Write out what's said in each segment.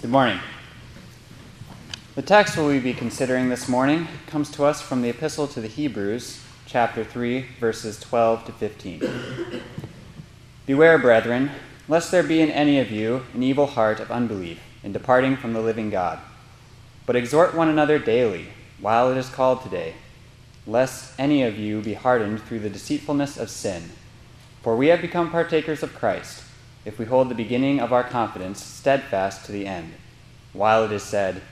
Good morning. The text we will be considering this morning comes to us from the Epistle to the Hebrews, chapter 3, verses 12 to 15. Beware, brethren, lest there be in any of you an evil heart of unbelief in departing from the living God. But exhort one another daily, while it is called today, lest any of you be hardened through the deceitfulness of sin. For we have become partakers of Christ if we hold the beginning of our confidence steadfast to the end, while it is said,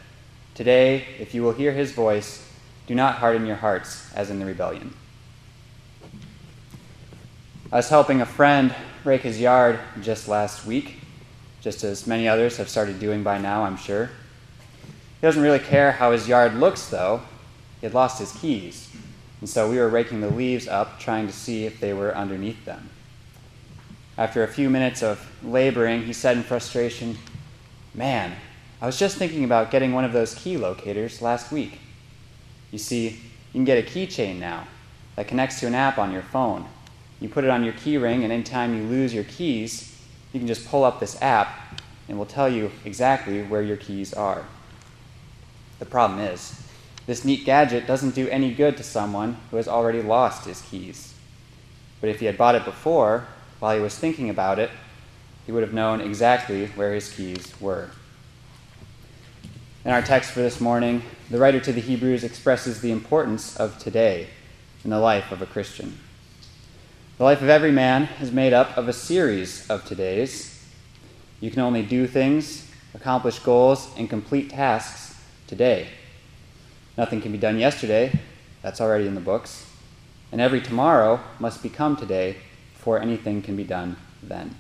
Today, if you will hear his voice, do not harden your hearts as in the rebellion. I was helping a friend rake his yard just last week, just as many others have started doing by now, I'm sure. He doesn't really care how his yard looks, though. He had lost his keys, and so we were raking the leaves up, trying to see if they were underneath them. After a few minutes of laboring, he said in frustration, Man, I was just thinking about getting one of those key locators last week. You see, you can get a keychain now that connects to an app on your phone. You put it on your key ring, and anytime you lose your keys, you can just pull up this app and it will tell you exactly where your keys are. The problem is, this neat gadget doesn't do any good to someone who has already lost his keys. But if he had bought it before, while he was thinking about it, he would have known exactly where his keys were. In our text for this morning, the writer to the Hebrews expresses the importance of today in the life of a Christian. The life of every man is made up of a series of todays. You can only do things, accomplish goals, and complete tasks today. Nothing can be done yesterday, that's already in the books. And every tomorrow must become today before anything can be done then.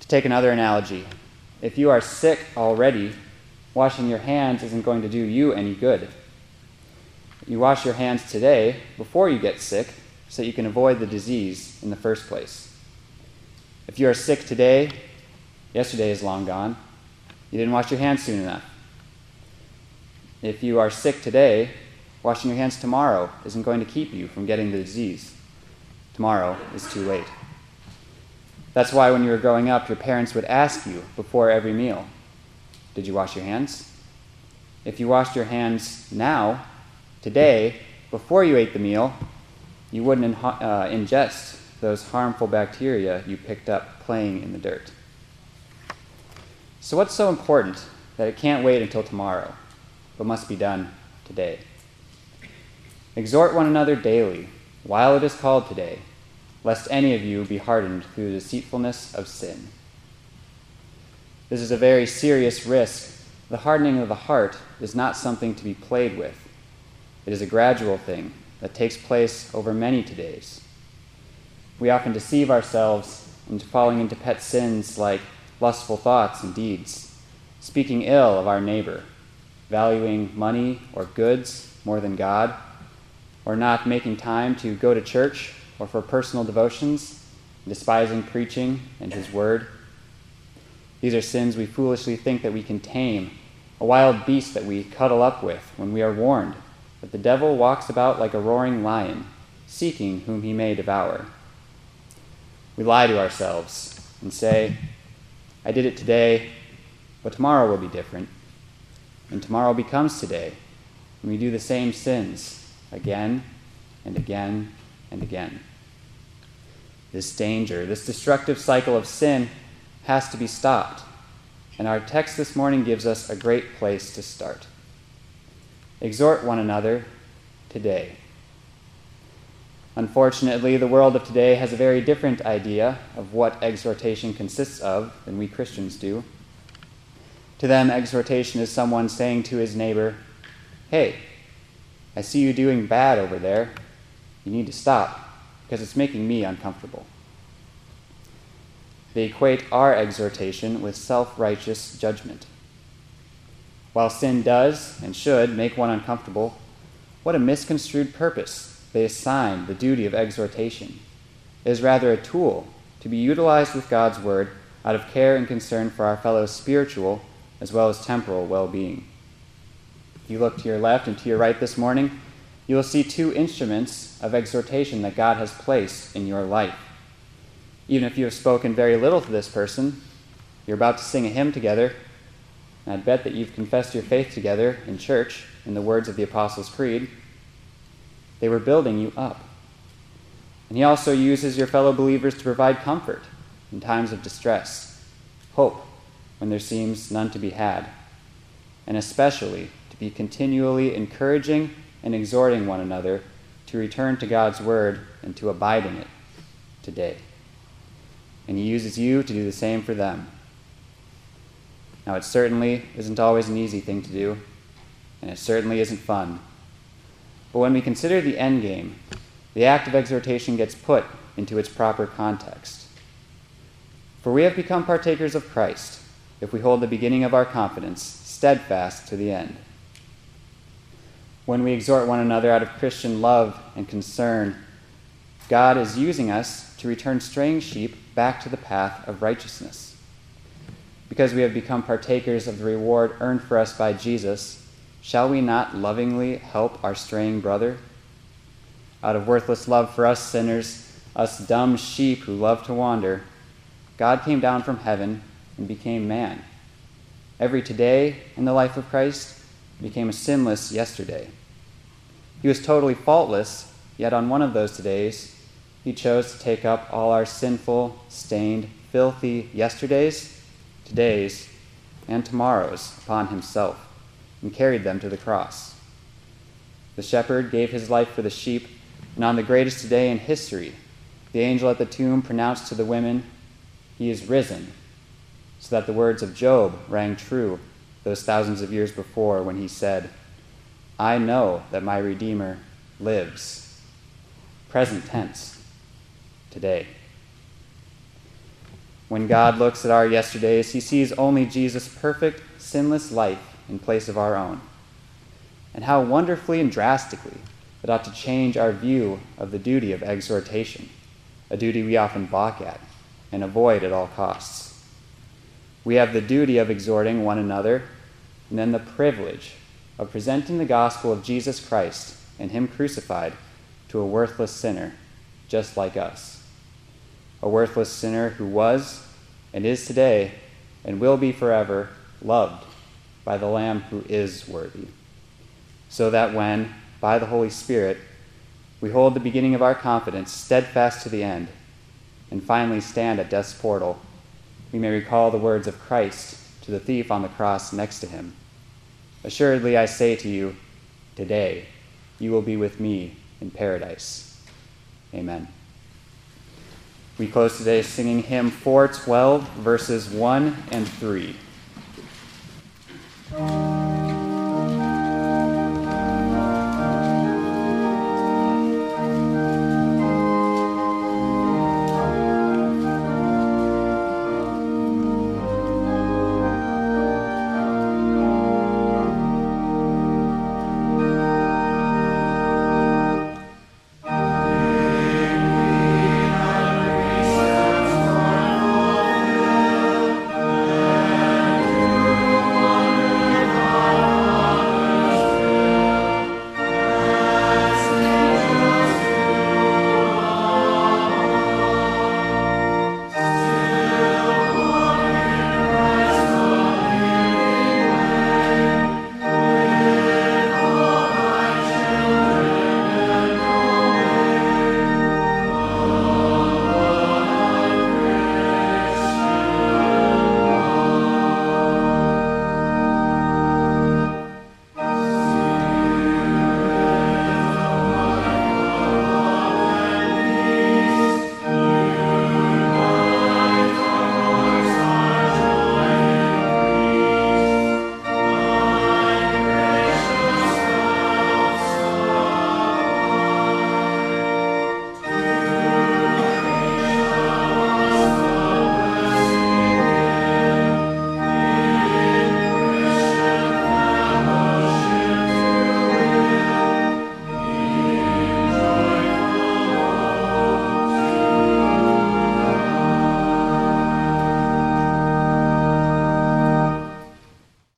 To take another analogy, if you are sick already, washing your hands isn't going to do you any good. You wash your hands today before you get sick so you can avoid the disease in the first place. If you are sick today, yesterday is long gone. You didn't wash your hands soon enough. If you are sick today, washing your hands tomorrow isn't going to keep you from getting the disease. Tomorrow is too late. That's why when you were growing up, your parents would ask you before every meal Did you wash your hands? If you washed your hands now, today, before you ate the meal, you wouldn't uh, ingest those harmful bacteria you picked up playing in the dirt. So, what's so important that it can't wait until tomorrow, but must be done today? Exhort one another daily, while it is called today lest any of you be hardened through the deceitfulness of sin. This is a very serious risk. The hardening of the heart is not something to be played with, it is a gradual thing that takes place over many days. We often deceive ourselves into falling into pet sins like lustful thoughts and deeds, speaking ill of our neighbor, valuing money or goods more than God, or not making time to go to church or for personal devotions, despising preaching and His Word. These are sins we foolishly think that we can tame, a wild beast that we cuddle up with when we are warned that the devil walks about like a roaring lion, seeking whom he may devour. We lie to ourselves and say, I did it today, but tomorrow will be different. And tomorrow becomes today, and we do the same sins again and again and again. This danger, this destructive cycle of sin, has to be stopped. And our text this morning gives us a great place to start. Exhort one another today. Unfortunately, the world of today has a very different idea of what exhortation consists of than we Christians do. To them, exhortation is someone saying to his neighbor, Hey, I see you doing bad over there. You need to stop because it's making me uncomfortable. They equate our exhortation with self righteous judgment. While sin does and should make one uncomfortable, what a misconstrued purpose they assign the duty of exhortation. It is rather a tool to be utilized with God's word out of care and concern for our fellow's spiritual as well as temporal well being. You look to your left and to your right this morning, you will see two instruments of exhortation that God has placed in your life. Even if you have spoken very little to this person, you're about to sing a hymn together, And I'd bet that you've confessed your faith together in church in the words of the Apostles' Creed. They were building you up. And He also uses your fellow believers to provide comfort in times of distress, hope when there seems none to be had, and especially to be continually encouraging and exhorting one another to return to God's Word and to abide in it today. And He uses you to do the same for them. Now, it certainly isn't always an easy thing to do, and it certainly isn't fun. But when we consider the end game, the act of exhortation gets put into its proper context. For we have become partakers of Christ if we hold the beginning of our confidence steadfast to the end. When we exhort one another out of Christian love and concern, God is using us to return straying sheep back to the path of righteousness. Because we have become partakers of the reward earned for us by Jesus, shall we not lovingly help our straying brother? Out of worthless love for us sinners, us dumb sheep who love to wander, God came down from heaven and became man. Every today in the life of Christ became a sinless yesterday. He was totally faultless, yet on one of those todays, he chose to take up all our sinful, stained, filthy yesterdays, todays, and tomorrows upon himself and carried them to the cross. The shepherd gave his life for the sheep, and on the greatest day in history, the angel at the tomb pronounced to the women, He is risen, so that the words of Job rang true those thousands of years before when he said, I know that my Redeemer lives. Present tense, today. When God looks at our yesterdays, he sees only Jesus' perfect, sinless life in place of our own. And how wonderfully and drastically it ought to change our view of the duty of exhortation, a duty we often balk at and avoid at all costs. We have the duty of exhorting one another, and then the privilege of presenting the gospel of Jesus Christ and Him crucified to a worthless sinner just like us. A worthless sinner who was and is today and will be forever loved by the Lamb who is worthy. So that when, by the Holy Spirit, we hold the beginning of our confidence steadfast to the end, and finally stand at death's portal, we may recall the words of Christ to the thief on the cross next to him Assuredly, I say to you, today you will be with me in paradise. Amen. We close today singing hymn 412, verses 1 and 3.